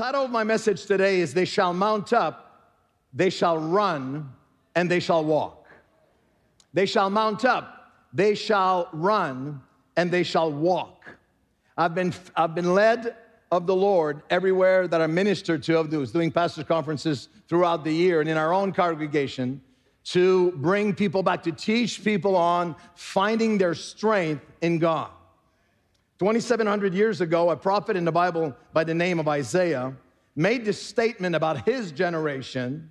Title of my message today is They Shall Mount Up, They Shall Run, and They Shall Walk. They shall mount up, they shall run, and they shall walk. I've been, I've been led of the Lord everywhere that I ministered to, of those doing pastors' conferences throughout the year and in our own congregation to bring people back, to teach people on finding their strength in God. 2,700 years ago, a prophet in the Bible by the name of Isaiah made this statement about his generation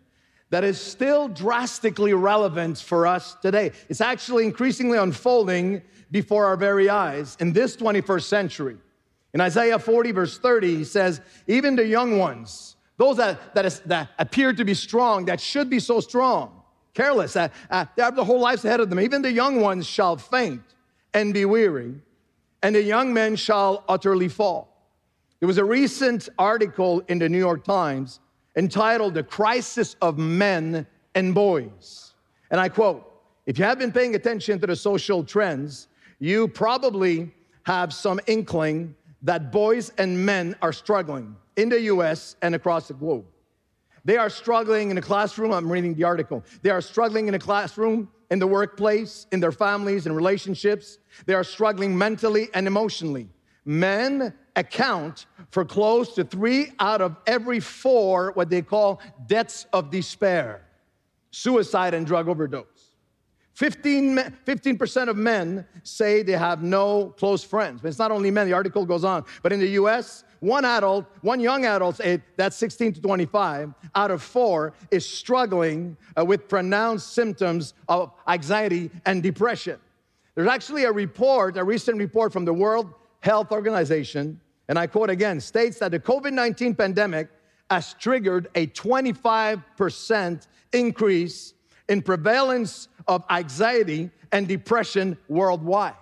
that is still drastically relevant for us today. It's actually increasingly unfolding before our very eyes in this 21st century. In Isaiah 40, verse 30, he says, Even the young ones, those that, that, is, that appear to be strong, that should be so strong, careless, uh, uh, they have the whole lives ahead of them, even the young ones shall faint and be weary, and the young men shall utterly fall. There was a recent article in the New York Times entitled The Crisis of Men and Boys. And I quote If you have been paying attention to the social trends, you probably have some inkling that boys and men are struggling in the US and across the globe. They are struggling in the classroom. I'm reading the article. They are struggling in the classroom, in the workplace, in their families and relationships. They are struggling mentally and emotionally. Men account for close to three out of every four what they call deaths of despair, suicide and drug overdose. 15, 15% of men say they have no close friends. But it's not only men, the article goes on. But in the US, one adult, one young adult, that's 16 to 25, out of four is struggling uh, with pronounced symptoms of anxiety and depression. There's actually a report, a recent report from the World Health Organization, and I quote again, states that the COVID 19 pandemic has triggered a 25% increase in prevalence of anxiety and depression worldwide.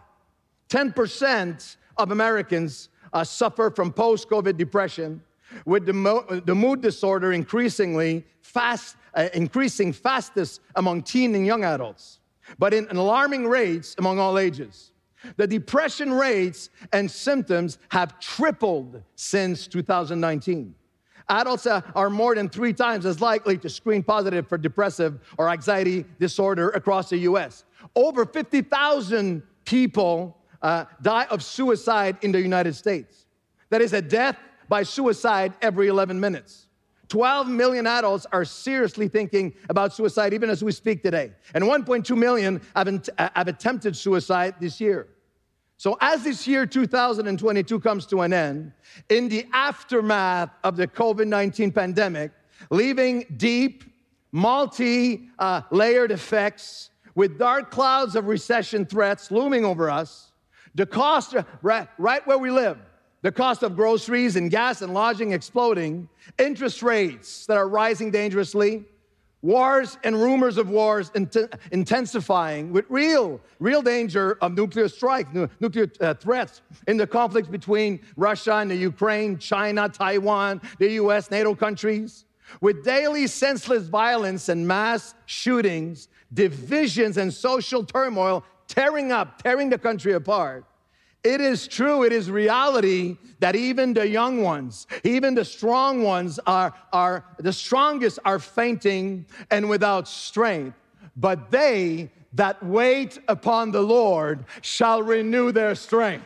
10% of Americans uh, suffer from post COVID depression, with the, mo- the, mood disorder increasingly fast, uh, increasing fastest among teen and young adults, but in alarming rates among all ages. The depression rates and symptoms have tripled since 2019. Adults uh, are more than three times as likely to screen positive for depressive or anxiety disorder across the US. Over 50,000 people uh, die of suicide in the United States. That is a death by suicide every 11 minutes. 12 million adults are seriously thinking about suicide even as we speak today. And 1.2 million have, uh, have attempted suicide this year. So, as this year 2022 comes to an end, in the aftermath of the COVID 19 pandemic, leaving deep, multi layered effects with dark clouds of recession threats looming over us, the cost, right, right where we live, the cost of groceries and gas and lodging exploding, interest rates that are rising dangerously, wars and rumors of wars int- intensifying with real, real danger of nuclear strike, nu- nuclear uh, threats in the conflicts between Russia and the Ukraine, China, Taiwan, the US, NATO countries, with daily senseless violence and mass shootings, divisions and social turmoil tearing up, tearing the country apart. It is true, it is reality that even the young ones, even the strong ones are, are the strongest are fainting and without strength. But they that wait upon the Lord shall renew their strength.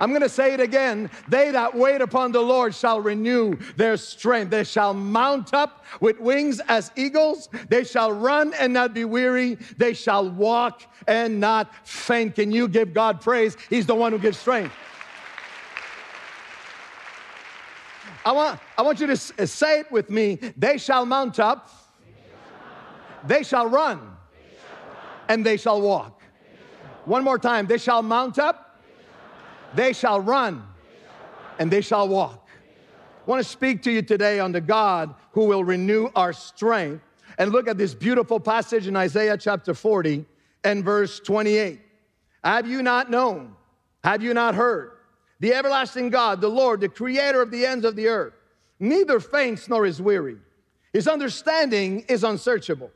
I'm going to say it again. They that wait upon the Lord shall renew their strength. They shall mount up with wings as eagles. They shall run and not be weary. They shall walk and not faint. Can you give God praise? He's the one who gives strength. I want, I want you to uh, say it with me. They shall mount up, they shall run, and they shall walk. One more time. They shall mount up, they shall run and they shall walk. I want to speak to you today on the God who will renew our strength. And look at this beautiful passage in Isaiah chapter 40 and verse 28. Have you not known? Have you not heard? The everlasting God, the Lord, the creator of the ends of the earth, neither faints nor is weary. His understanding is unsearchable.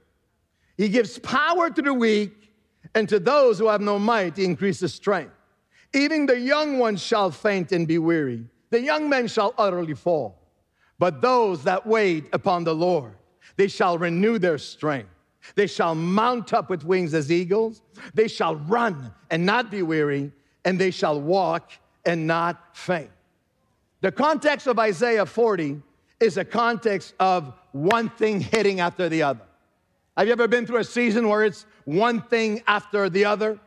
He gives power to the weak, and to those who have no might, he increases strength. Even the young ones shall faint and be weary. The young men shall utterly fall. But those that wait upon the Lord, they shall renew their strength. They shall mount up with wings as eagles. They shall run and not be weary, and they shall walk and not faint. The context of Isaiah 40 is a context of one thing hitting after the other. Have you ever been through a season where it's one thing after the other?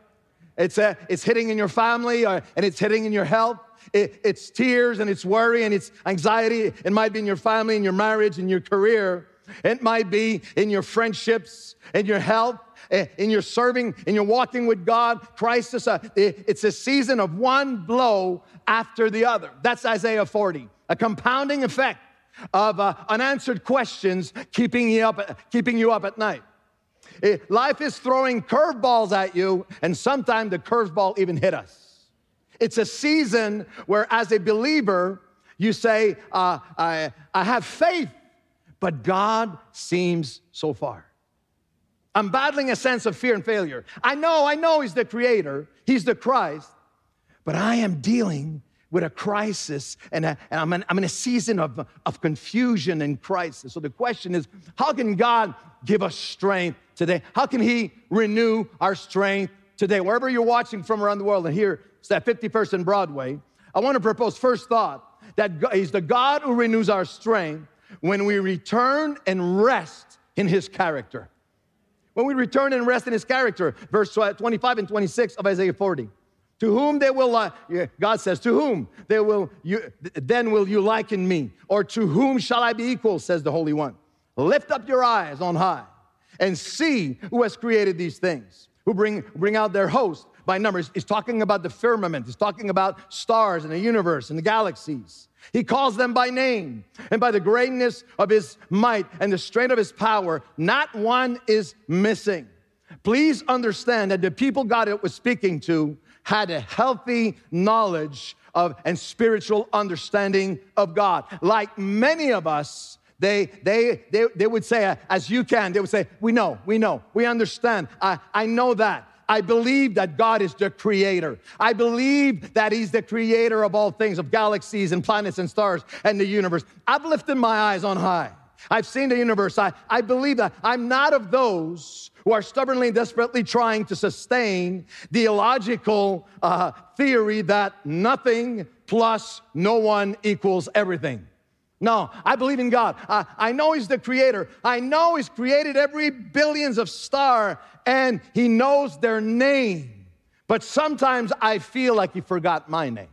It's, a, it's hitting in your family or, and it's hitting in your health. It, it's tears and it's worry and it's anxiety. It might be in your family, in your marriage, in your career. It might be in your friendships, in your health, eh, in your serving, in your walking with God. Christ is a, it's a season of one blow after the other. That's Isaiah 40, a compounding effect of uh, unanswered questions keeping you up, keeping you up at night. Eh, life is throwing curveballs at you, and sometimes the curveball even hit us. It's a season where, as a believer, you say, uh, I, I have faith but God seems so far. I'm battling a sense of fear and failure. I know, I know He's the Creator, He's the Christ, but I am dealing with a crisis and, a, and I'm, in, I'm in a season of, of confusion and crisis. So the question is how can God give us strength today? How can He renew our strength today? Wherever you're watching from around the world, and here it's at 51st and Broadway, I want to propose first thought that He's the God who renews our strength when we return and rest in his character. When we return and rest in his character, verse 25 and 26 of Isaiah 40. To whom they will, uh, God says, to whom they will, you, then will you liken me? Or to whom shall I be equal, says the Holy One. Lift up your eyes on high and see who has created these things, who bring, bring out their host by numbers. He's talking about the firmament, he's talking about stars in the universe and the galaxies. He calls them by name, and by the greatness of his might and the strength of his power, not one is missing. Please understand that the people God was speaking to had a healthy knowledge of and spiritual understanding of God. Like many of us, they, they, they, they would say, as you can, they would say, We know, we know, we understand. I, I know that. I believe that God is the creator. I believe that He's the creator of all things, of galaxies and planets and stars and the universe. I've lifted my eyes on high. I've seen the universe. I, I believe that. I'm not of those who are stubbornly and desperately trying to sustain the illogical uh, theory that nothing plus no one equals everything. No, I believe in God. I, I know He's the creator. I know He's created every billions of star and He knows their name. But sometimes I feel like He forgot my name.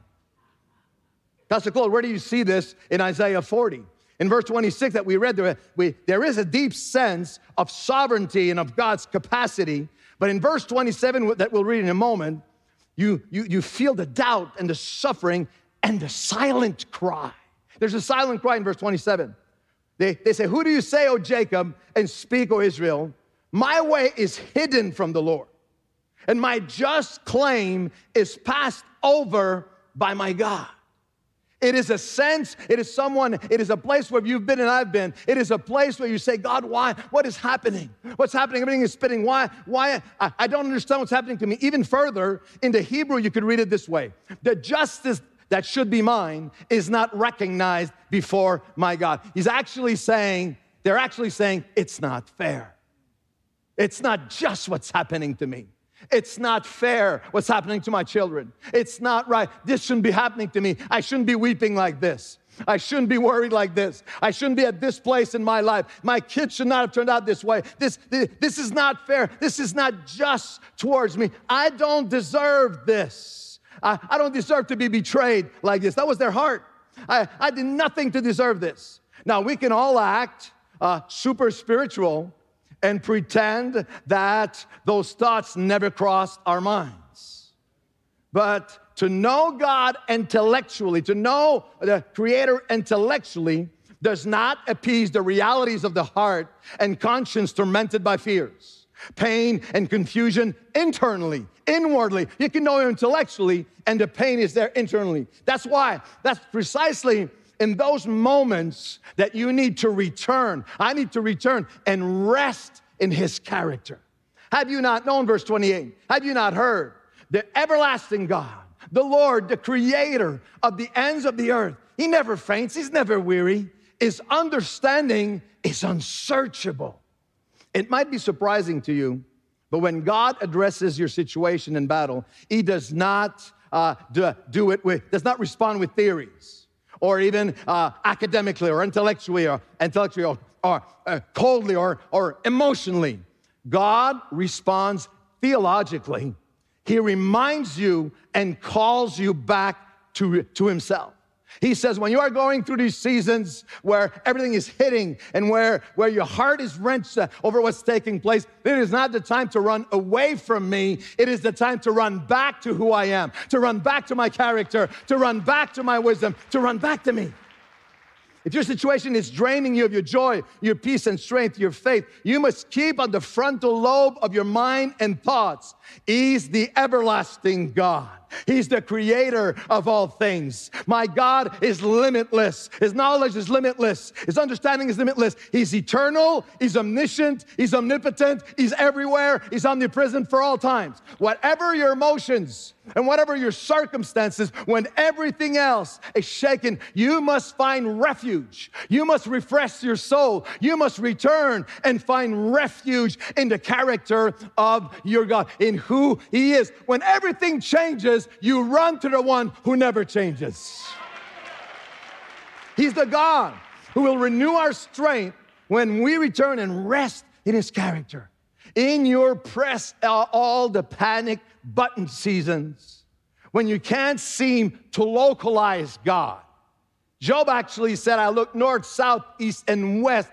Pastor Claude, where do you see this in Isaiah 40? In verse 26 that we read, there, we, there is a deep sense of sovereignty and of God's capacity. But in verse 27 that we'll read in a moment, you, you, you feel the doubt and the suffering and the silent cry. There's a silent cry in verse 27. They, they say, Who do you say, O Jacob, and speak, O Israel? My way is hidden from the Lord, and my just claim is passed over by my God. It is a sense, it is someone, it is a place where you've been and I've been. It is a place where you say, God, why? What is happening? What's happening? Everything is spinning. Why? Why? I, I don't understand what's happening to me. Even further, in the Hebrew, you could read it this way The justice that should be mine is not recognized before my God. He's actually saying, they're actually saying, it's not fair. It's not just what's happening to me. It's not fair what's happening to my children. It's not right. This shouldn't be happening to me. I shouldn't be weeping like this. I shouldn't be worried like this. I shouldn't be at this place in my life. My kids should not have turned out this way. This, this, this is not fair. This is not just towards me. I don't deserve this. I, I don't deserve to be betrayed like this. That was their heart. I, I did nothing to deserve this. Now, we can all act uh, super spiritual and pretend that those thoughts never crossed our minds. But to know God intellectually, to know the Creator intellectually, does not appease the realities of the heart and conscience tormented by fears pain and confusion internally, inwardly. You can know intellectually, and the pain is there internally. That's why, that's precisely in those moments that you need to return. I need to return and rest in his character. Have you not known, verse 28? Have you not heard? The everlasting God, the Lord, the creator of the ends of the earth, he never faints, he's never weary. is understanding is unsearchable. It might be surprising to you, but when God addresses your situation in battle, He does not uh, do, do, it with, does not respond with theories or even uh, academically or intellectually or intellectually or, or uh, coldly or, or emotionally. God responds theologically. He reminds you and calls you back to, to Himself. He says, when you are going through these seasons where everything is hitting and where, where your heart is wrenched uh, over what's taking place, it is not the time to run away from me. It is the time to run back to who I am, to run back to my character, to run back to my wisdom, to run back to me. If your situation is draining you of your joy, your peace and strength, your faith, you must keep on the frontal lobe of your mind and thoughts. He's the everlasting God. He's the creator of all things. My God is limitless. His knowledge is limitless. His understanding is limitless. He's eternal. He's omniscient. He's omnipotent. He's everywhere. He's omnipresent for all times. Whatever your emotions and whatever your circumstances, when everything else is shaken, you must find refuge. You must refresh your soul. You must return and find refuge in the character of your God, in who He is. When everything changes, you run to the one who never changes. He's the God who will renew our strength when we return and rest in his character. In your press, are all the panic button seasons, when you can't seem to localize God, Job actually said, I looked north, south, east, and west.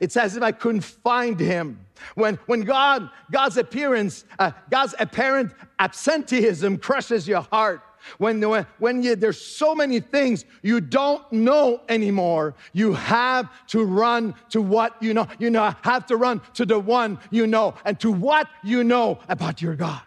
It's as if I couldn't find him. When, when God, God's appearance, uh, God's apparent absenteeism crushes your heart, when, when, when you, there's so many things you don't know anymore, you have to run to what you know. You know, have to run to the one you know and to what you know about your God.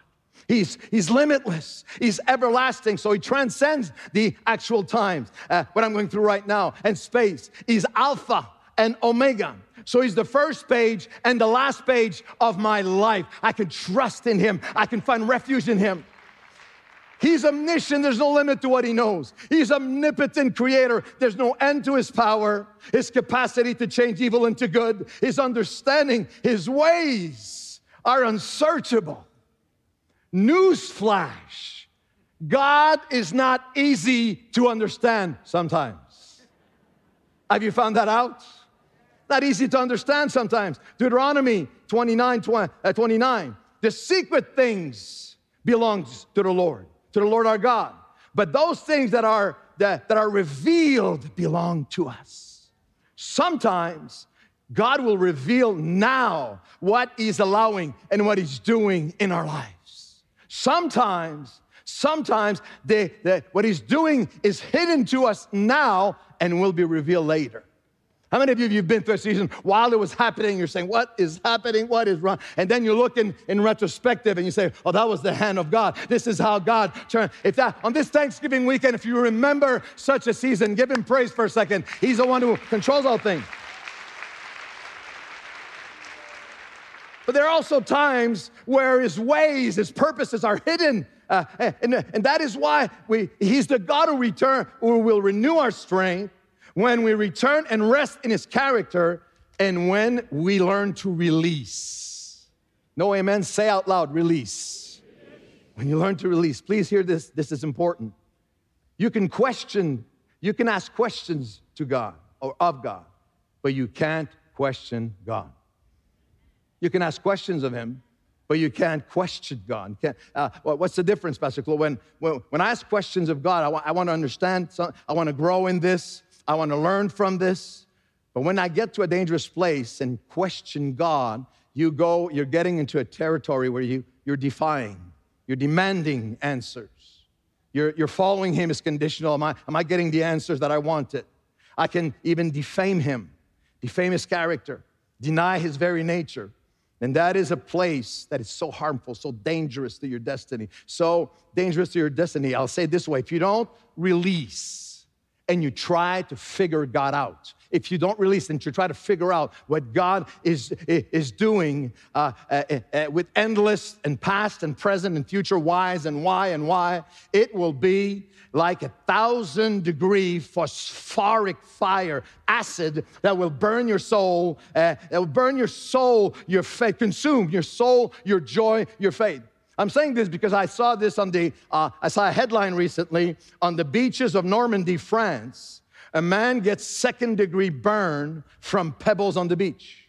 He's, he's limitless. He's everlasting. So he transcends the actual times, uh, what I'm going through right now, and space. He's Alpha and Omega. So he's the first page and the last page of my life. I can trust in him, I can find refuge in him. He's omniscient, there's no limit to what he knows. He's omnipotent creator, there's no end to his power, his capacity to change evil into good, his understanding, his ways are unsearchable. Newsflash God is not easy to understand sometimes. Have you found that out? Not easy to understand sometimes. Deuteronomy 29, 20, uh, 29. The secret things belongs to the Lord, to the Lord our God. But those things that are that, that are revealed belong to us. Sometimes God will reveal now what He's allowing and what He's doing in our lives. Sometimes, sometimes they, they, what he's doing is hidden to us now and will be revealed later. How many of you have been through a season while it was happening? You're saying, What is happening? What is wrong? And then you look in, in retrospective and you say, Oh, that was the hand of God. This is how God turned. If that on this Thanksgiving weekend, if you remember such a season, give him praise for a second. He's the one who controls all things. But there are also times where his ways, his purposes are hidden. Uh, and, and that is why we, he's the God who return, who will renew our strength when we return and rest in his character and when we learn to release. No amen. Say out loud, release. When you learn to release, please hear this. This is important. You can question, you can ask questions to God or of God, but you can't question God. You can ask questions of him, but you can't question God. Can't, uh, what's the difference, Pastor Claude? When, when, when I ask questions of God, I, wa- I want to understand, some, I want to grow in this, I want to learn from this. But when I get to a dangerous place and question God, you go, you're getting into a territory where you, you're defying, you're demanding answers. You're, you're following Him as conditional. Am I, am I getting the answers that I wanted? I can even defame Him, defame His character, deny His very nature. And that is a place that is so harmful, so dangerous to your destiny, so dangerous to your destiny. I'll say this way if you don't release and you try to figure God out, if you don't release and you try to figure out what God is, is doing uh, uh, uh, with endless and past and present and future whys and why and why, it will be like a thousand degree phosphoric fire, acid that will burn your soul, uh, that will burn your soul, your faith, consume your soul, your joy, your faith. I'm saying this because I saw this on the, uh, I saw a headline recently on the beaches of Normandy, France. A man gets second degree burn from pebbles on the beach.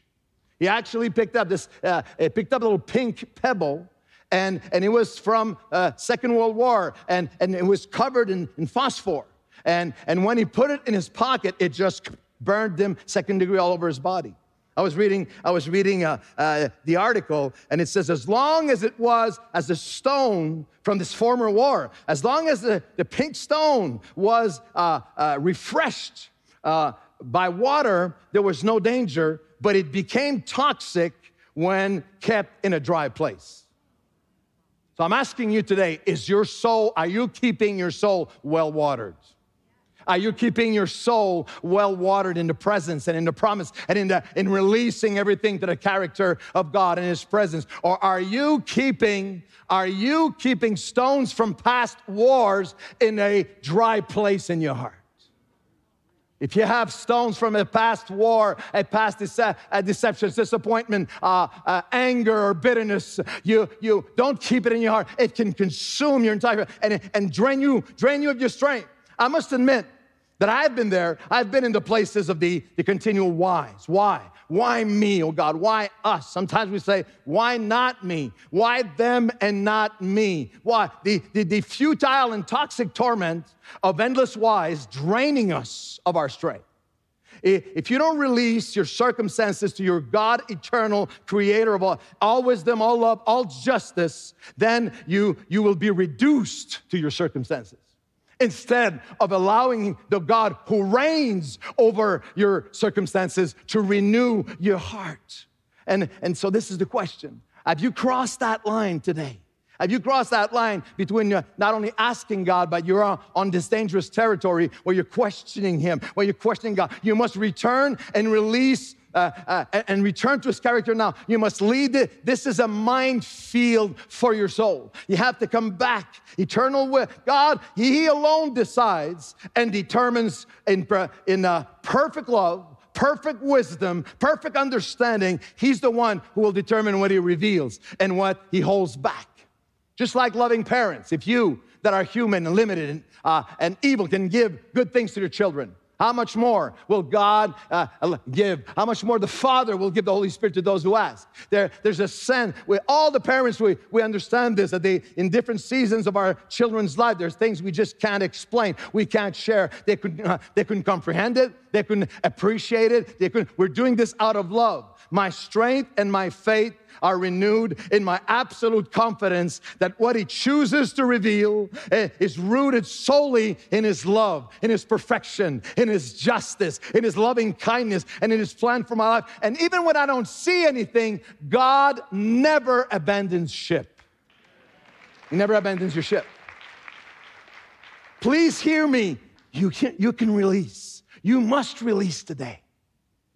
He actually picked up this, uh, picked up a little pink pebble and, and it was from uh, Second World War, and, and it was covered in, in phosphor. And, and when he put it in his pocket, it just burned him second degree all over his body. I was reading, I was reading uh, uh, the article, and it says, as long as it was as a stone from this former war, as long as the, the pink stone was uh, uh refreshed uh, by water, there was no danger, but it became toxic when kept in a dry place. So I'm asking you today is your soul, are you keeping your soul well watered? Are you keeping your soul well watered in the presence and in the promise and in, in releasing everything to the character of God and His presence? Or are you keeping, are you keeping stones from past wars in a dry place in your heart? If you have stones from a past war, a past dece- a deception, disappointment, uh, uh, anger, or bitterness, you, you don't keep it in your heart. It can consume your entire and, and drain you, drain you of your strength. I must admit that I've been there. I've been in the places of the, the continual whys. Why? Why me, oh God? Why us? Sometimes we say, why not me? Why them and not me? Why? The, the, the futile and toxic torment of endless whys draining us of our strength. If you don't release your circumstances to your God eternal creator of all, all wisdom, all love, all justice, then you, you will be reduced to your circumstances instead of allowing the God who reigns over your circumstances to renew your heart. And, and so, this is the question Have you crossed that line today? Have you crossed that line between uh, not only asking God, but you're on, on this dangerous territory where you're questioning Him, where you're questioning God? You must return and release uh, uh, and return to his character now. You must lead it. This is a minefield for your soul. You have to come back. Eternal. God, He alone decides and determines in, in uh, perfect love, perfect wisdom, perfect understanding. He's the one who will determine what He reveals and what He holds back. Just like loving parents, if you that are human and limited and, uh, and evil can give good things to your children, how much more will God uh, give? How much more the Father will give the Holy Spirit to those who ask? There, there's a sense with all the parents, we, we understand this that they, in different seasons of our children's life, there's things we just can't explain, we can't share. They couldn't, uh, they couldn't comprehend it, they couldn't appreciate it. They couldn't, we're doing this out of love. My strength and my faith are renewed in my absolute confidence that what He chooses to reveal eh, is rooted solely in His love, in His perfection, in His justice, in His loving kindness, and in His plan for my life. And even when I don't see anything, God never abandons ship. He never abandons your ship. Please hear me. You can, you can release. You must release today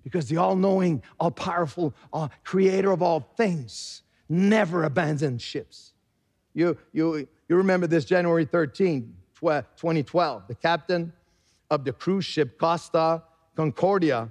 because the all knowing, all powerful, all creator of all things never abandons ships. You, you, you remember this January 13, 2012, the captain of the cruise ship Costa Concordia,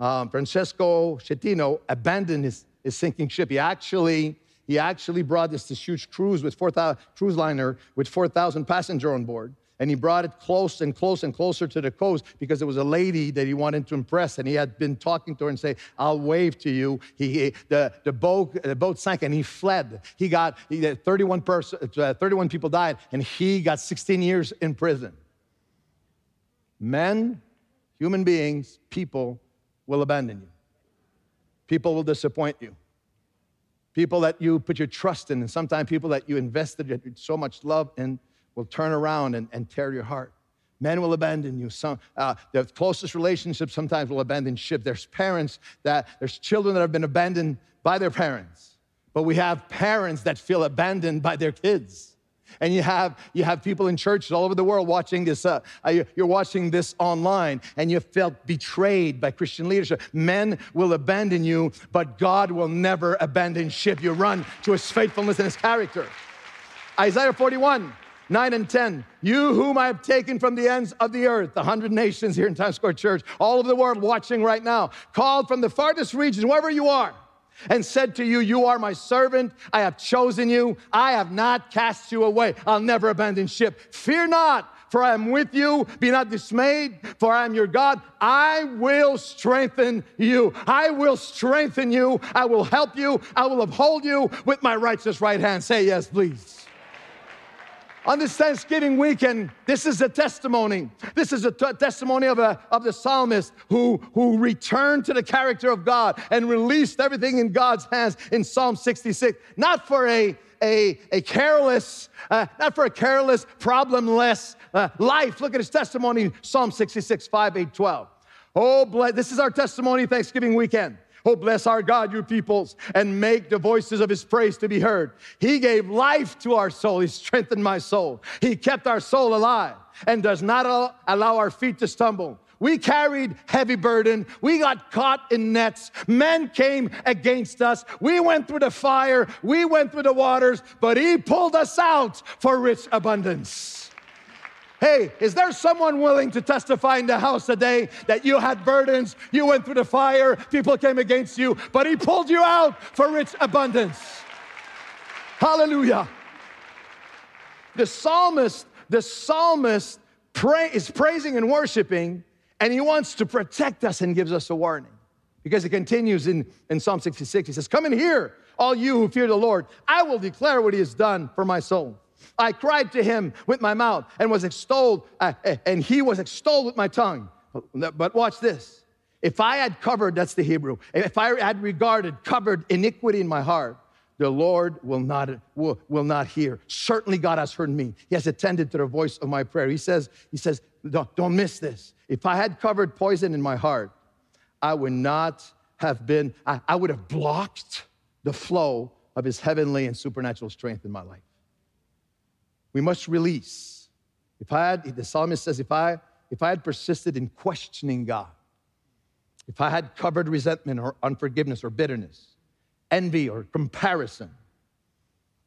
um, Francesco Schettino, abandoned his, his sinking ship. He actually, he actually brought this, this huge cruise with 4,000 cruise liner with 4,000 passengers on board and he brought it close and close and closer to the coast because it was a lady that he wanted to impress. And he had been talking to her and say i'll wave to you. He, he the, the, boat, the boat sank and he fled. He got he, 31, person, uh, 31 people died and he got 16 years in prison. Men human beings people will abandon you. People will disappoint you. People that you put your trust in and sometimes people that you invested so much love in will turn around and, and tear your heart. Men will abandon you. Some, uh, the closest relationships sometimes will abandon ship. There's parents that, there's children that have been abandoned by their parents. But we have parents that feel abandoned by their kids. and you have you have people in churches all over the world watching this uh, uh you're watching this online and you felt betrayed by christian leadership men will abandon you but god will never abandon ship you run to his faithfulness and his character isaiah 41 9 and 10. You whom I have taken from the ends of the earth, the hundred nations here in Times Square Church, all over the world watching right now, called from the farthest regions, wherever you are, and said to you, You are my servant. I have chosen you. I have not cast you away. I'll never abandon ship. Fear not, for I am with you. Be not dismayed, for I am your God. I will strengthen you. I will strengthen you. I will help you. I will uphold you with my righteous right hand. Say yes, please. On this Thanksgiving weekend, this is a testimony. This is a t- testimony of, a, of the psalmist who, who returned to the character of God and released everything in God's hands in Psalm 66. Not for a, a, a careless, uh, not for a careless, problemless uh, life. Look at his testimony, Psalm 66, 5, 8, 12. Oh, bless, this is our testimony Thanksgiving weekend. Oh, bless our God, you peoples, and make the voices of his praise to be heard. He gave life to our soul. He strengthened my soul. He kept our soul alive and does not allow our feet to stumble. We carried heavy burden. We got caught in nets. Men came against us. We went through the fire. We went through the waters, but he pulled us out for rich abundance. Hey, is there someone willing to testify in the house today that you had burdens, you went through the fire, people came against you, but He pulled you out for rich abundance? Hallelujah. The psalmist, the psalmist pray, is praising and worshiping, and he wants to protect us and gives us a warning. Because it continues in, in Psalm 66. He says, Come in here, all you who fear the Lord. I will declare what he has done for my soul. I cried to him with my mouth and was extolled, uh, and he was extolled with my tongue. But watch this. If I had covered, that's the Hebrew, if I had regarded, covered iniquity in my heart, the Lord will not, will, will not hear. Certainly God has heard me. He has attended to the voice of my prayer. He says, he says, don't, don't miss this. If I had covered poison in my heart, I would not have been, I, I would have blocked the flow of his heavenly and supernatural strength in my life we must release. If I had, the psalmist says, if I, if I had persisted in questioning God, if I had covered resentment or unforgiveness or bitterness, envy or comparison,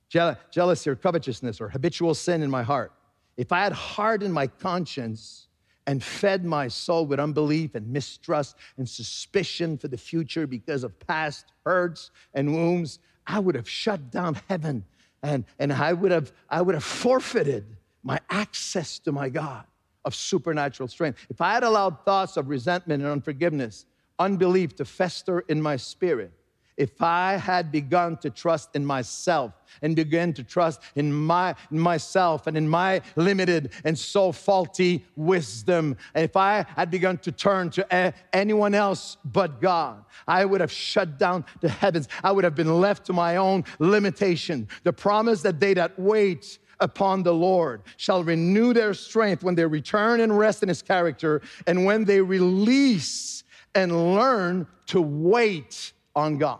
jealousy or covetousness or habitual sin in my heart, if I had hardened my conscience and fed my soul with unbelief and mistrust and suspicion for the future because of past hurts and wounds, I would have shut down heaven and, and I, would have, I would have forfeited my access to my God of supernatural strength. If I had allowed thoughts of resentment and unforgiveness, unbelief to fester in my spirit, if I had begun to trust in myself and began to trust in, my, in myself and in my limited and so faulty wisdom, if I had begun to turn to a, anyone else but God, I would have shut down the heavens. I would have been left to my own limitation. The promise that they that wait upon the Lord shall renew their strength when they return and rest in his character, and when they release and learn to wait on God.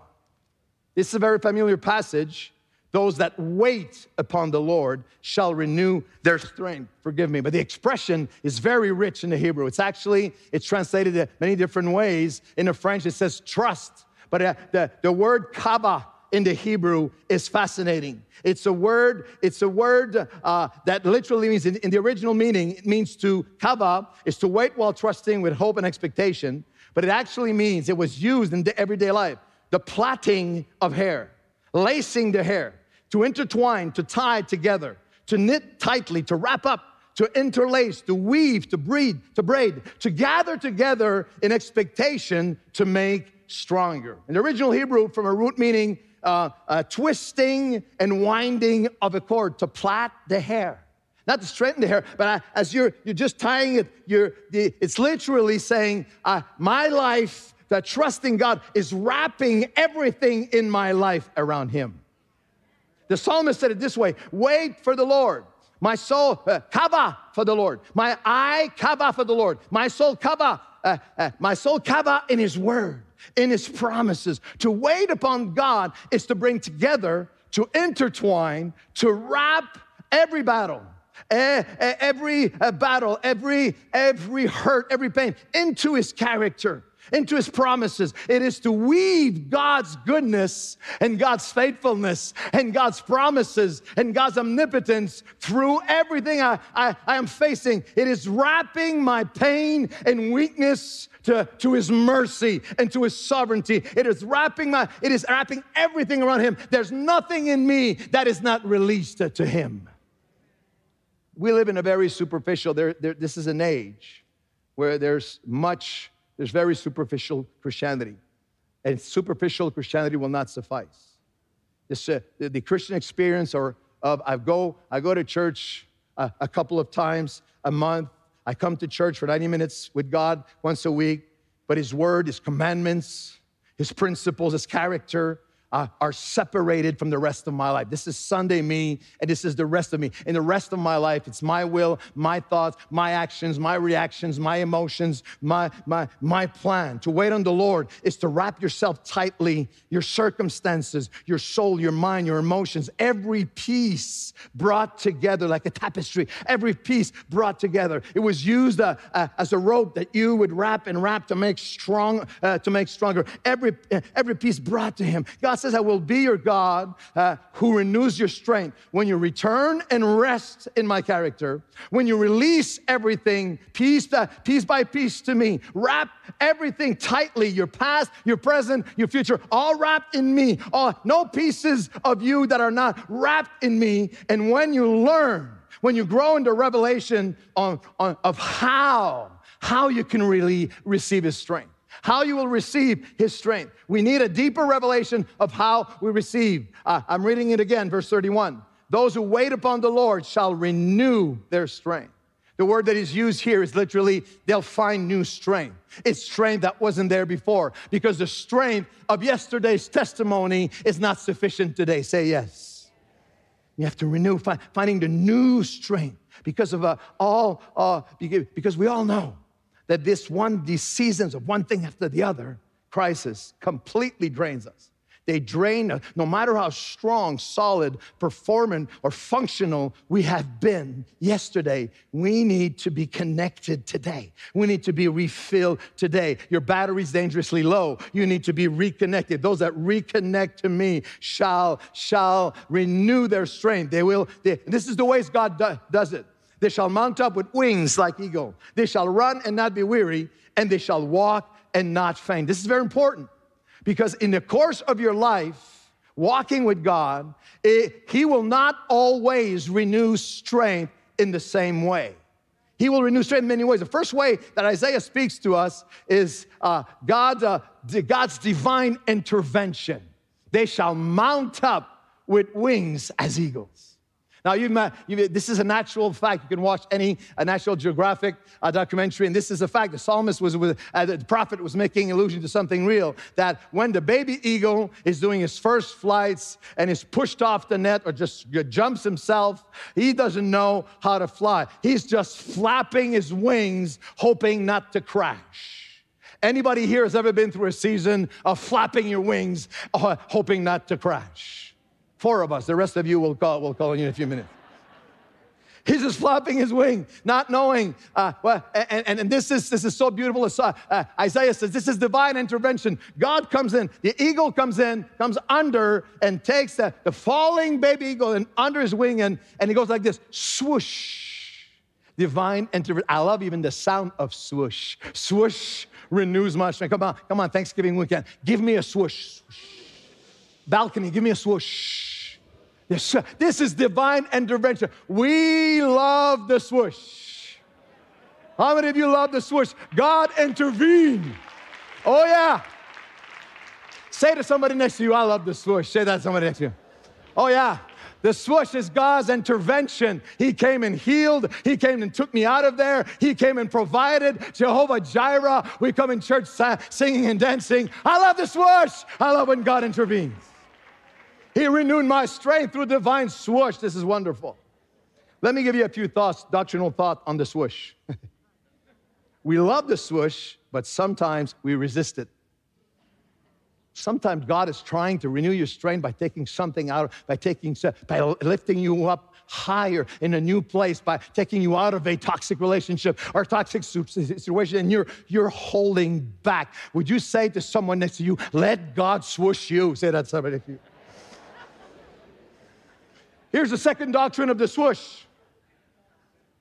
This is a very familiar passage. Those that wait upon the Lord shall renew their strength. Forgive me, but the expression is very rich in the Hebrew. It's actually, it's translated many different ways. In the French, it says trust, but uh, the, the word kava in the Hebrew is fascinating. It's a word, it's a word uh, that literally means, in, in, the original meaning, it means to kava, is to wait while trusting with hope and expectation, but it actually means it was used in everyday life the plaiting of hair, lacing the hair, to intertwine, to tie together, to knit tightly, to wrap up, to interlace, to weave, to breed, to braid, to gather together in expectation to make stronger. In the original Hebrew, from a root meaning uh, uh, twisting and winding of a cord, to plait the hair. Not to straighten the hair, but I, as you're, you're just tying it, you're, the, it's literally saying, uh, My life that trusting God is wrapping everything in my life around Him. The psalmist said it this way wait for the Lord. My soul, uh, kava for the Lord. My eye, kava for the Lord. My soul, kava, uh, uh, my soul, kava in His word, in His promises. To wait upon God is to bring together, to intertwine, to wrap every battle, every uh, battle, every every hurt, every pain into his character into his promises. It is to weave God's goodness and God's faithfulness and God's promises and God's omnipotence through everything I, I, I, am facing. It is wrapping my pain and weakness to, to his mercy and to his sovereignty. It is wrapping my, it is wrapping everything around him. There's nothing in me that is not released to him. We live in a very superficial, there, there, this is an age where there's much there's very superficial Christianity, and superficial Christianity will not suffice. This, uh, the, the, Christian experience, or of I go, I go to church a, a couple of times a month. I come to church for 90 minutes with God once a week, but His Word, His commandments, His principles, His character, uh, are separated from the rest of my life. This is Sunday me, and this is the rest of me. In the rest of my life, it's my will, my thoughts, my actions, my reactions, my emotions, my, my, my plan. To wait on the Lord is to wrap yourself tightly, your circumstances, your soul, your mind, your emotions, every piece brought together like a tapestry, every piece brought together. It was used uh, uh, as a rope that you would wrap and wrap to make strong, uh, to make stronger. Every, uh, every piece brought to him. God says, I will be your God uh, who renews your strength. When you return and rest in my character, when you release everything piece, by, piece by piece to me, wrap everything tightly your past, your present, your future, all wrapped in me. All, no pieces of you that are not wrapped in me. And when you learn, when you grow into revelation on, on, of how, how you can really receive his strength how you will receive his strength. We need a deeper revelation of how we receive. Uh, I'm reading it again, verse 31. Those who wait upon the Lord shall renew their strength. The word that is used here is literally, they'll find new strength. It's strength that wasn't there before because the strength of yesterday's testimony is not sufficient today. Say yes. You have to renew, find, finding the new strength because of uh, all, uh, because we all know that this one, these seasons of one thing after the other, crisis, completely drains us. They drain us. No matter how strong, solid, performant, or functional we have been yesterday, we need to be connected today. We need to be refilled today. Your battery's dangerously low. You need to be reconnected. Those that reconnect to me shall, shall renew their strength. They will, they, this is the ways God do, does it. They shall mount up with wings like eagle. They shall run and not be weary, and they shall walk and not faint. This is very important because in the course of your life, walking with God, it, He will not always renew strength in the same way. He will renew strength in many ways. The first way that Isaiah speaks to us is uh, God's, uh, God's divine intervention. They shall mount up with wings as eagles. Now, you, you, this is a natural fact. You can watch any a National Geographic uh, documentary, and this is a fact. The psalmist was, with, uh, the prophet was making allusion to something real that when the baby eagle is doing his first flights and is pushed off the net or just jumps himself, he doesn't know how to fly. He's just flapping his wings, hoping not to crash. Anybody here has ever been through a season of flapping your wings, uh, hoping not to crash? Four of us. The rest of you will call, will call on you in a few minutes. He's just flapping his wing, not knowing. Uh, well, and, and, and, this is this is so beautiful. Uh, Isaiah says this is divine intervention. God comes in, the eagle comes in, comes under, and takes the, the falling baby eagle and under his wing, and, and he goes like this, swoosh. Divine intervention. I love even the sound of swoosh. Swoosh renews my strength. Come on, come on, Thanksgiving weekend. Give me a swoosh. swoosh. Balcony, give me a swoosh. This, this is divine intervention. We love the swoosh. How many of you love the swoosh? God intervened. Oh, yeah. Say to somebody next to you, I love the swoosh. Say that to somebody next to you. Oh, yeah. The swoosh is God's intervention. He came and healed. He came and took me out of there. He came and provided. Jehovah Jireh. We come in church singing and dancing. I love the swoosh. I love when God intervenes. He renewed my strength through divine swoosh. This is wonderful. Let me give you a few thoughts, doctrinal thought on the swoosh. we love the swoosh, but sometimes we resist it. Sometimes God is trying to renew your strength by taking something out, by taking, by lifting you up higher in a new place, by taking you out of a toxic relationship or toxic situation, and you're you're holding back. Would you say to someone next to you, "Let God swoosh you"? Say that somebody. Here's the second doctrine of the swoosh.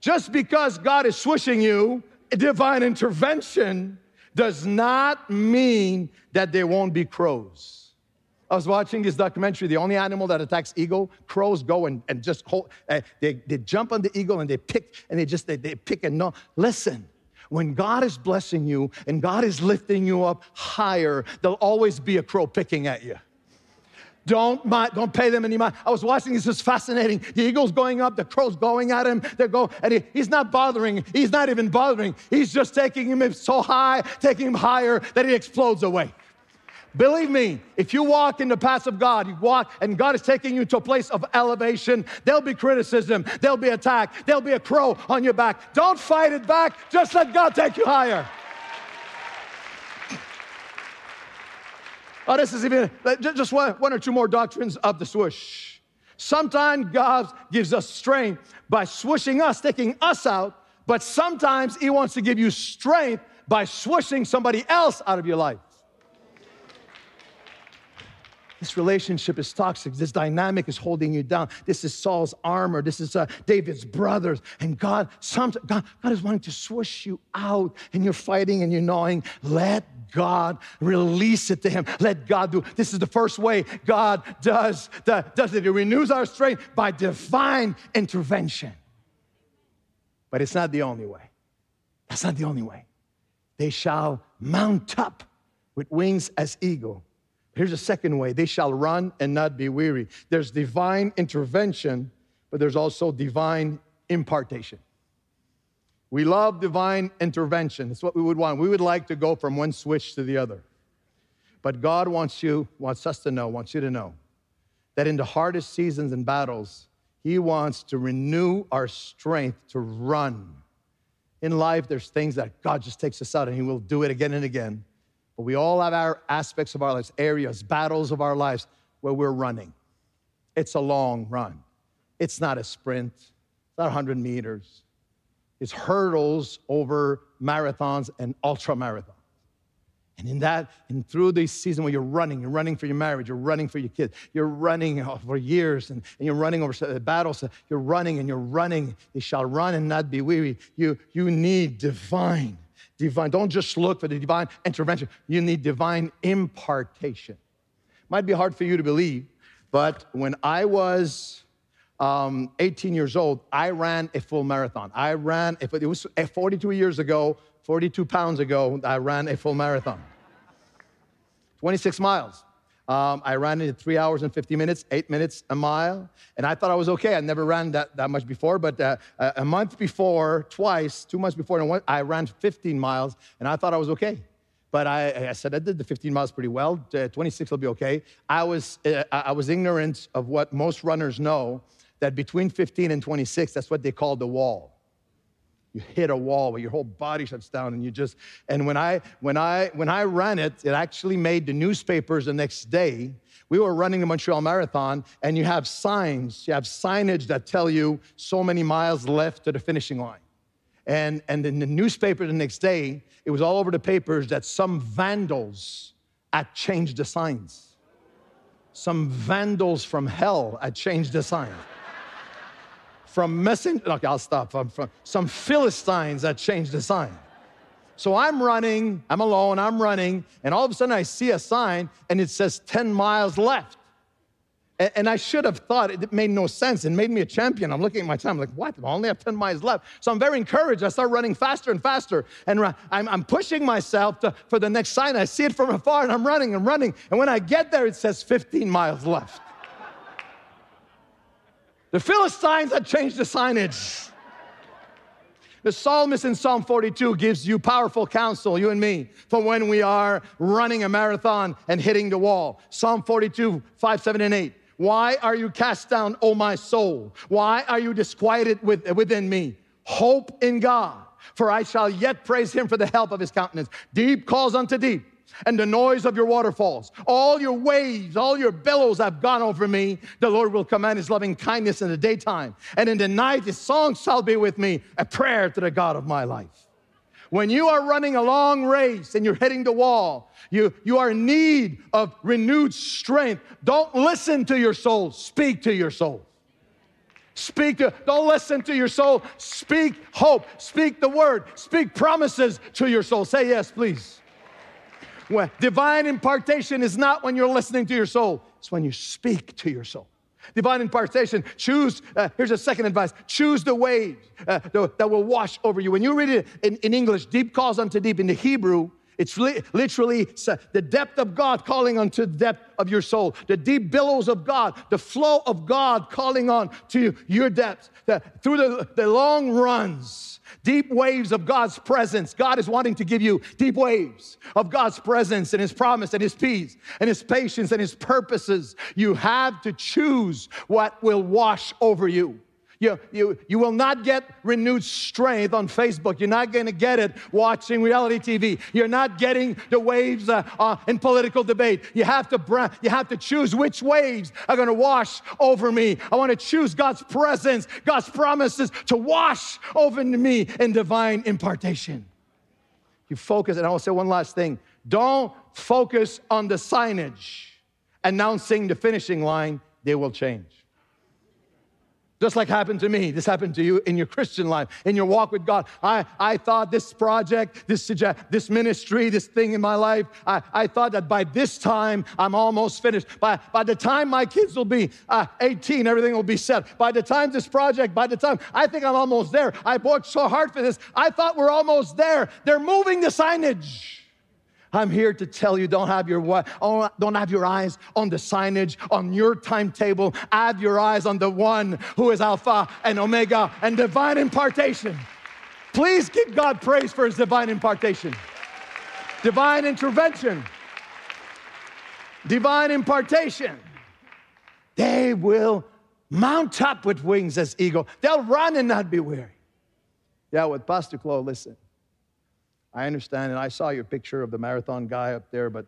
Just because God is swooshing you, divine intervention does not mean that there won't be crows. I was watching this documentary. The only animal that attacks eagle, crows go and, and just hold, uh, they, they jump on the eagle and they pick and they just they, they pick and no. Listen, when God is blessing you and God is lifting you up higher, there'll always be a crow picking at you. Don't, mind, don't pay them any mind. I was watching, this is fascinating. The eagle's going up, the crow's going at him. They're going, and he, he's not bothering, he's not even bothering. He's just taking him so high, taking him higher that he explodes away. Believe me, if you walk in the path of God, you walk and God is taking you to a place of elevation, there'll be criticism, there'll be attack, there'll be a crow on your back. Don't fight it back, just let God take you higher. Oh, this is even just one, one or two more doctrines of the swoosh. Sometimes God gives us strength by swooshing us, taking us out, but sometimes He wants to give you strength by swooshing somebody else out of your life. This relationship is toxic. This dynamic is holding you down. This is Saul's armor. This is uh, David's brothers. And God, some, God, God is wanting to swoosh you out, and you're fighting and you're gnawing. Let God release it to Him. Let God do. This is the first way God does, the, does it. He renews our strength by divine intervention. But it's not the only way. That's not the only way. They shall mount up with wings as eagle. Here's a second way they shall run and not be weary. There's divine intervention, but there's also divine impartation. We love divine intervention. It's what we would want. We would like to go from one switch to the other. But God wants you, wants us to know, wants you to know that in the hardest seasons and battles, He wants to renew our strength to run. In life, there's things that God just takes us out and He will do it again and again. But we all have our aspects of our lives, areas, battles of our lives where we're running. It's a long run. It's not a sprint, it's not 100 meters. It's hurdles over marathons and ultra marathons. And in that, and through this season where you're running, you're running for your marriage, you're running for your kids, you're running uh, for years, and, and you're running over battles, uh, you're running and you're running. You shall run and not be weary. You, you need divine divine. Don't just look for the divine intervention. You need divine impartation. Might be hard for you to believe, but when I was um, 18 years old, I ran a full marathon. I ran, it was 42 years ago, 42 pounds ago, I ran a full marathon. 26 miles. Um, I ran it in three hours and 50 minutes, eight minutes a mile. And I thought I was okay. I never ran that, that much before, but uh, a month before, twice, two months before, I ran 15 miles, and I thought I was okay. But I, I said I did the 15 miles pretty well. Uh, 26 will be okay. I was, uh, I was ignorant of what most runners know that between 15 and 26, that's what they call the wall you hit a wall where your whole body shuts down and you just and when i when i when i ran it it actually made the newspapers the next day. We were running the montreal marathon and you have signs you have signage that tell you so many miles left to the finishing line. And and in the newspaper the next day it was all over the papers that some vandals had changed the signs. Some vandals from hell had changed the sign from messenger, okay, I'll stop, from, from some Philistines that changed the sign. So I'm running, I'm alone, I'm running, and all of a sudden I see a sign and it says 10 miles left. And, and I should have thought it made no sense. It made me a champion. I'm looking at my time, I'm like, what? I only have 10 miles left. So I'm very encouraged. I start running faster and faster. And I'm, I'm pushing myself to, for the next sign. I see it from afar and I'm running and running. And when I get there, it says 15 miles left. The Philistines had changed the signage. The psalmist in Psalm 42 gives you powerful counsel, you and me, for when we are running a marathon and hitting the wall. Psalm 42, 5, 7, and 8. Why are you cast down, O my soul? Why are you disquieted with, within me? Hope in God, for I shall yet praise him for the help of his countenance. Deep calls unto deep and the noise of your waterfalls. All your waves, all your billows have gone over me. The Lord will command his loving kindness in the daytime, and in the night his song shall be with me, a prayer to the God of my life. When you are running a long race and you're hitting the wall, you, you are in need of renewed strength. Don't listen to your soul, speak to your soul. Speak to, don't listen to your soul. Speak hope. Speak the word. Speak promises to your soul. Say yes, please. When divine impartation is not when you're listening to your soul, it's when you speak to your soul. Divine impartation, choose, uh, here's a second advice choose the waves uh, that will wash over you. When you read it in, in English, deep calls unto deep, in the Hebrew, it's li- literally the depth of God calling onto the depth of your soul, the deep billows of God, the flow of God calling on to your depths. The, through the, the long runs, deep waves of God's presence. God is wanting to give you deep waves of God's presence and His promise and His peace and His patience and His purposes. You have to choose what will wash over you. You, you, you will not get renewed strength on Facebook. You're not going to get it watching reality TV. You're not getting the waves uh, uh, in political debate. You have, to, you have to choose which waves are going to wash over me. I want to choose God's presence, God's promises to wash over me in divine impartation. You focus, and I will say one last thing don't focus on the signage announcing the finishing line, they will change. Just like happened to me, this happened to you in your Christian life, in your walk with God. I, I thought this project, this, this ministry, this thing in my life, I, I thought that by this time I'm almost finished. By, by the time my kids will be uh, 18, everything will be set. By the time this project, by the time I think I'm almost there. I worked so hard for this. I thought we're almost there. They're moving the signage. I'm here to tell you don't have your oh, don't have your eyes on the signage on your timetable. Have your eyes on the one who is Alpha and Omega and divine impartation. Please give God praise for his divine impartation. Divine intervention. Divine impartation. They will mount up with wings as eagle. They'll run and not be weary. Yeah, with Pastor Claude, listen. I understand, and I saw your picture of the marathon guy up there, but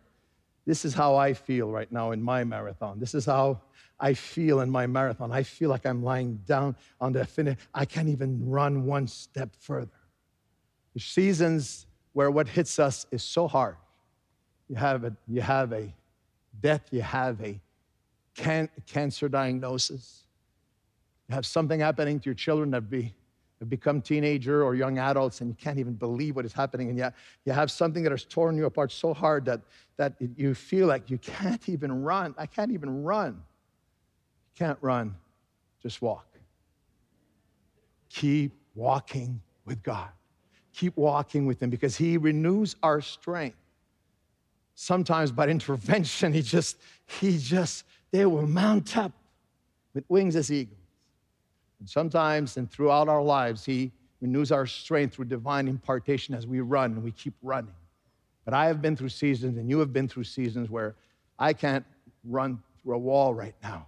this is how I feel right now in my marathon. This is how I feel in my marathon. I feel like I'm lying down on the finish. I can't even run one step further. The seasons where what hits us is so hard. You have a, you have a death, you have a can, cancer diagnosis, you have something happening to your children that be become teenager or young adults and you can't even believe what is happening and yet you have something that has torn you apart so hard that, that you feel like you can't even run. I can't even run. You can't run. Just walk. Keep walking with god. Keep walking with him because he renews our strength. Sometimes by intervention he just he just they will mount up with wings as eagles and sometimes and throughout our lives, He renews our strength through divine impartation as we run and we keep running. But I have been through seasons, and you have been through seasons where I can't run through a wall right now.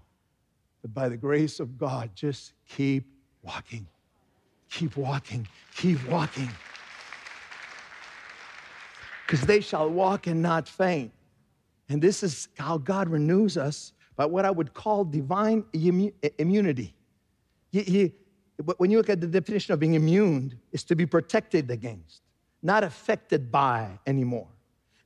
But by the grace of God, just keep walking. Keep walking. Keep walking. Because they shall walk and not faint. And this is how God renews us by what I would call divine immunity. He, he, when you look at the definition of being immune, is to be protected against, not affected by anymore,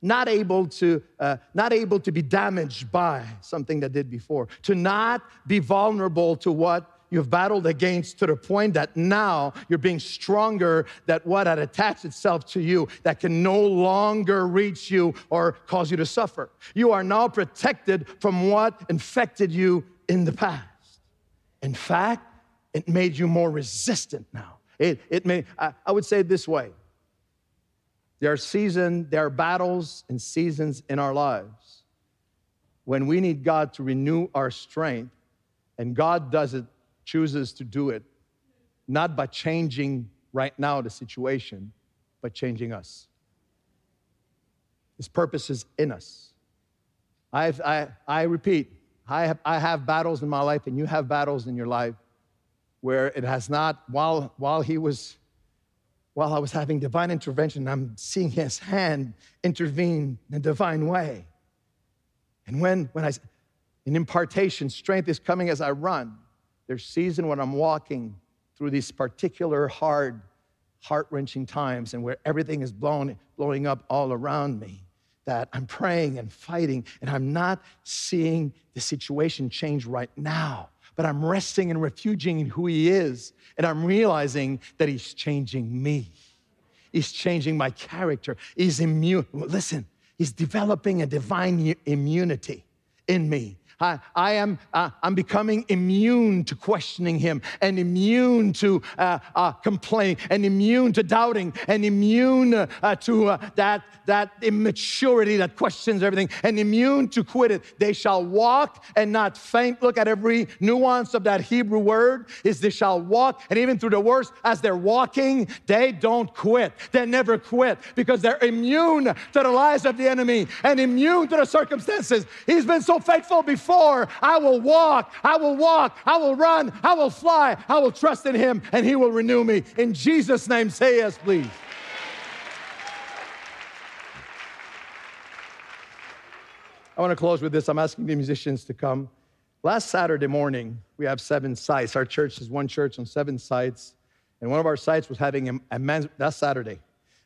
not able to, uh, not able to be damaged by something that did before, to not be vulnerable to what you've battled against to the point that now you're being stronger that what had attached itself to you that can no longer reach you or cause you to suffer. You are now protected from what infected you in the past. In fact, it made you more resistant now. It, it made, I, I would say this way there are seasons, there are battles and seasons in our lives when we need God to renew our strength, and God does it, chooses to do it, not by changing right now the situation, but changing us. His purpose is in us. I've, I, I repeat, I have, I have battles in my life, and you have battles in your life where it has not, while, while he was while I was having divine intervention, I'm seeing his hand intervene in a divine way. And when, when I, in impartation, strength is coming as I run. There's season when I'm walking through these particular hard, heart-wrenching times and where everything is blown, blowing up all around me that I'm praying and fighting, and I'm not seeing the situation change right now, but I'm resting and refuging in who He is, and I'm realizing that He's changing me. He's changing my character. He's immune. Listen, He's developing a divine immunity in me I, I am uh, I'm becoming immune to questioning him and immune to uh, uh, complaining and immune to doubting and immune uh, to uh, that, that immaturity that questions everything and immune to quit it. They shall walk and not faint. Look at every nuance of that Hebrew word is they shall walk and even through the worst as they're walking, they don't quit. They never quit because they're immune to the lies of the enemy and immune to the circumstances. He's been so faithful before before. I will walk, I will walk, I will run, I will fly, I will trust in Him, and He will renew me. In Jesus' name, say yes, please. I want to close with this. I'm asking the musicians to come. Last Saturday morning, we have seven sites. Our church is one church on seven sites. And one of our sites was having a, a men's, that Saturday,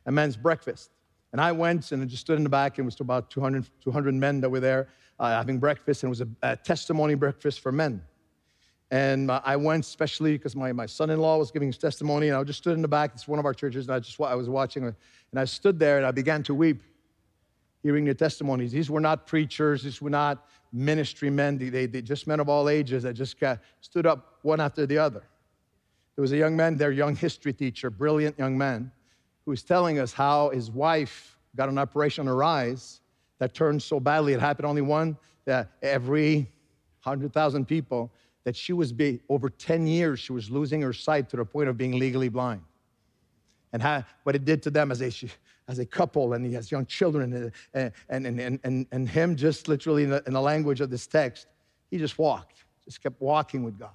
a men's breakfast. And I went and I just stood in the back, and it was about 200, 200 men that were there uh, having breakfast, and it was a, a, testimony breakfast for men. And uh, I went especially because my, my son-in-law was giving his testimony, and I just stood in the back. It's one of our churches, and I just I was watching, and I stood there and I began to weep, hearing the testimonies. These were not preachers. These were not ministry men. They, they just men of all ages that just got, stood up one after the other. There was a young man, their young history teacher, brilliant young man, who was telling us how his wife got an operation on her eyes that turned so badly. It happened only one that every 100,000 people that she was be, over 10 years, she was losing her sight to the point of being legally blind. And how, what it did to them as a, as a couple, and he has young children, and, and, and, and, and him just literally in the, in the language of this text, he just walked, just kept walking with God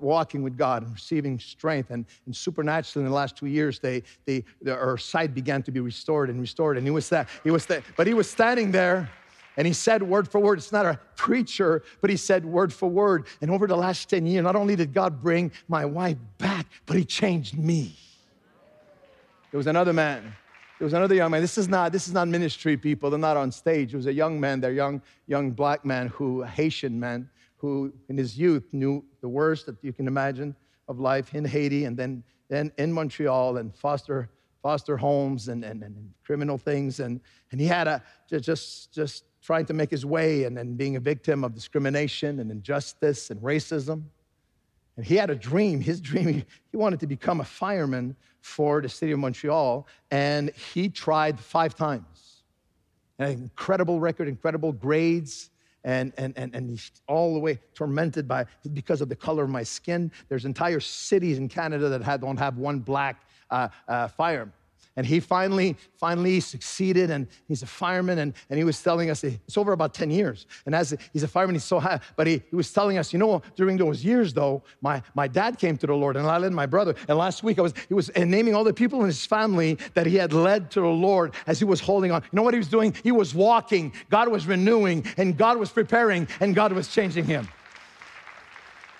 walking with God and receiving strength. And, and supernaturally, in the last two years, they, they, her sight began to be restored and restored. And he was that, he was that, but he was standing there and he said word for word. It's not a preacher, but he said word for word. And over the last 10 years, not only did God bring my wife back, but he changed me. There was another man. There was another young man. This is not, this is not ministry people. They're not on stage. It was a young man, their young, young black man who, Haitian man, who in his youth knew the worst that you can imagine of life in Haiti and then, then in Montreal and foster, foster homes and, and, and criminal things. And, and he had a, just, just trying to make his way and then being a victim of discrimination and injustice and racism. And he had a dream. His dream, he wanted to become a fireman for the city of Montreal. And he tried five times. An incredible record, incredible grades and, and, and, and he's all the way tormented by because of the color of my skin. There's entire cities in Canada that don't have one black uh, uh, fireman. And he finally, finally succeeded, and he's a fireman, and, and he was telling us, it's over about 10 years. And as he's a fireman, he's so high, but he, he was telling us, you know, during those years, though, my, my dad came to the Lord, and I led my brother. And last week, I was, he was naming all the people in his family that he had led to the Lord as he was holding on. You know what he was doing? He was walking, God was renewing, and God was preparing, and God was changing him.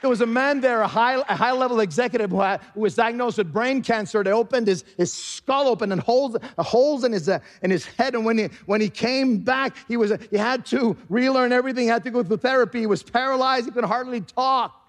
There was a man there, a high, a high level executive who, had, who, was diagnosed with brain cancer. They opened his, his skull open and holes, holes in, his, uh, in his head. And when he, when he came back, he, was, he had to relearn everything. He had to go through therapy. He was paralyzed. He could hardly talk.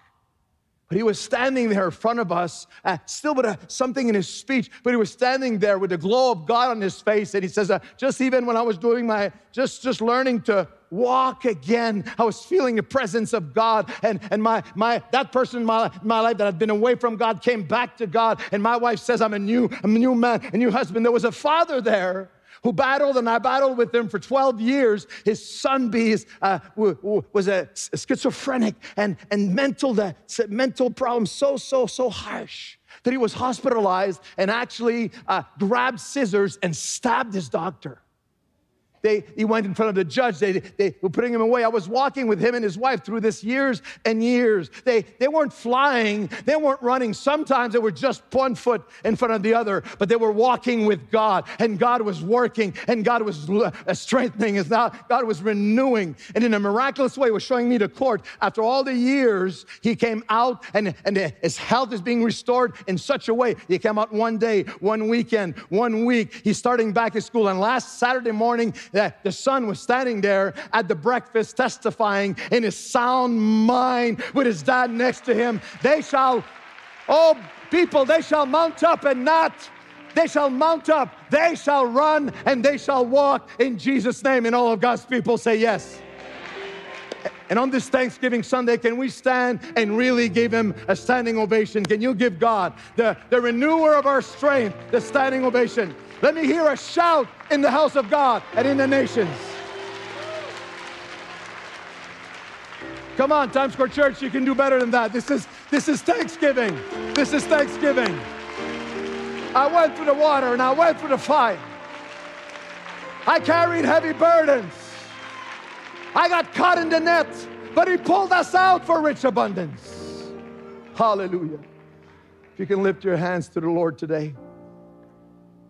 But he was standing there in front of us, uh, still with a, something in his speech, but he was standing there with the glow of God on his face. And he says, uh, just even when I was doing my, just, just learning to walk again. I was feeling the presence of God, and, and my, my, that person in my, my life that had been away from God came back to God. And my wife says, I'm a new, I'm a new man, a new husband. There was a father there who battled, and I battled with him for 12 years. His son bees, uh, was a schizophrenic and, and mental, uh, mental problems so, so, so harsh that he was hospitalized and actually uh, grabbed scissors and stabbed his doctor. They, he went in front of the judge. They, they were putting him away. I was walking with him and his wife through this years and years. They, they weren't flying, they weren't running. Sometimes they were just one foot in front of the other, but they were walking with God, and God was working, and God was uh, strengthening, and God was renewing. And in a miraculous way, was showing me to court. After all the years, he came out, and, and his health is being restored in such a way. He came out one day, one weekend, one week. He's starting back at school. And last Saturday morning, that the son was standing there at the breakfast testifying in his sound mind with his dad next to him. They shall, oh, people, they shall mount up and not. They shall mount up, they shall run, and they shall walk in Jesus' name. And all of God's people say yes. And on this Thanksgiving Sunday, can we stand and really give him a standing ovation? Can you give God, the, the renewer of our strength, the standing ovation? Let me hear a shout in the house of God and in the nations. Come on, Times Square Church, you can do better than that. This is this is Thanksgiving. This is Thanksgiving. I went through the water and I went through the fire. I carried heavy burdens. I got caught in the net, but he pulled us out for rich abundance. Hallelujah. If you can lift your hands to the Lord today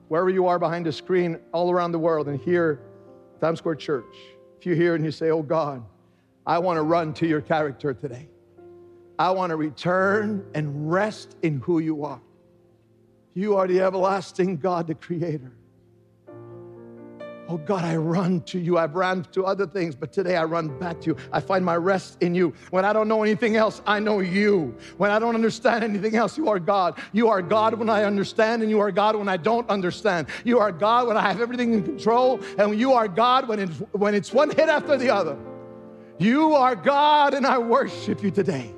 wherever you are behind a screen all around the world and here, Times Square Church, if you're here and you say, Oh God, I want to run to your character today. I want to return and rest in who you are. You are the everlasting God, the Creator. Oh God, I run to you. I've run to other things, but today I run back to you. I find my rest in you. When I don't know anything else, I know you. When I don't understand anything else, you are God. You are God when I understand, and you are God when I don't understand. You are God when I have everything in control, and you are God when it's, when it's one hit after the other. You are God, and I worship you today,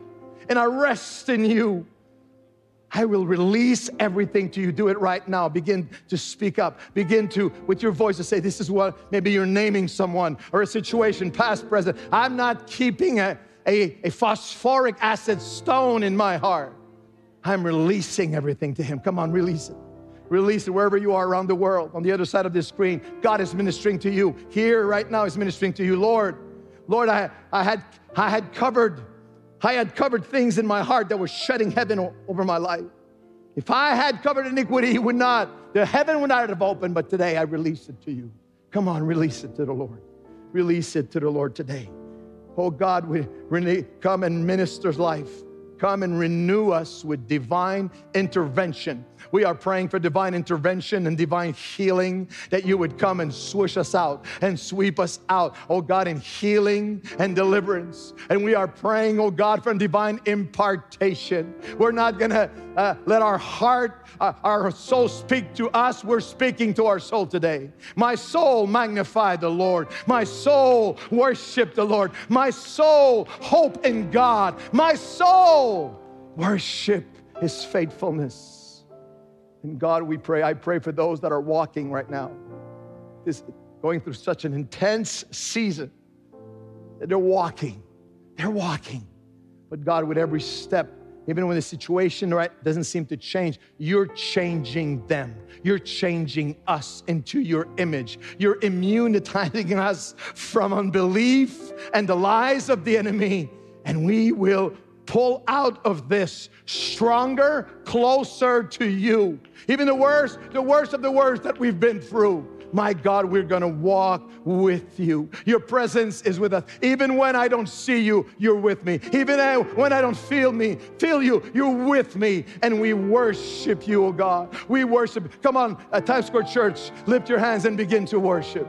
and I rest in you. I will release everything to you. Do it right now. Begin to speak up. Begin to, with your voice, to say, This is what maybe you're naming someone or a situation, past, present. I'm not keeping a, a, a phosphoric acid stone in my heart. I'm releasing everything to Him. Come on, release it. Release it wherever you are around the world, on the other side of this screen. God is ministering to you. Here, right now, He's ministering to you. Lord, Lord, I, I, had, I had covered I had covered things in my heart that were shutting heaven over my life. If I had covered iniquity, would not, the heaven would not have opened, but today I release it to you. Come on, release it to the Lord. Release it to the Lord today. Oh God, we really come and minister's life. Come and renew us with divine intervention. We are praying for divine intervention and divine healing, that you would come and swish us out and sweep us out, oh God, in healing and deliverance. And we are praying, oh God, for divine impartation. We're not gonna uh, let our heart, uh, our soul speak to us. We're speaking to our soul today. My soul magnify the Lord. My soul worship the Lord. My soul hope in God. My soul worship his faithfulness. And God, we pray, I pray for those that are walking right now, this going through such an intense season. That they're walking. They're walking. But God, with every step, even when the situation right doesn't seem to change, you're changing them. You're changing us into your image. You're immunizing us from unbelief and the lies of the enemy, and we will pull out of this stronger, closer to you. Even the worst, the worst of the worst that we've been through. My God, we're gonna walk with you. Your presence is with us. Even when I don't see you, you're with me. Even when I don't feel me, feel you, you're with me. And we worship you, oh God. We worship. Come on, at Times Square Church, lift your hands and begin to worship.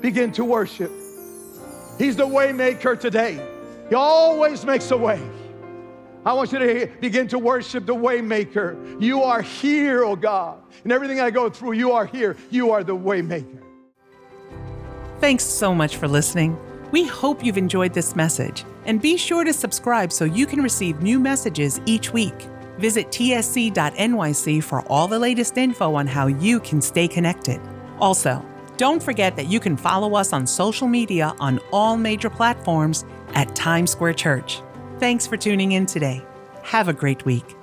Begin to worship. He's the way maker today. He always makes a way. I want you to begin to worship the waymaker. You are here, oh God. And everything I go through, you are here. You are the waymaker. Thanks so much for listening. We hope you've enjoyed this message and be sure to subscribe so you can receive new messages each week. Visit tsc.nyc for all the latest info on how you can stay connected. Also, don't forget that you can follow us on social media on all major platforms at Times Square Church. Thanks for tuning in today. Have a great week.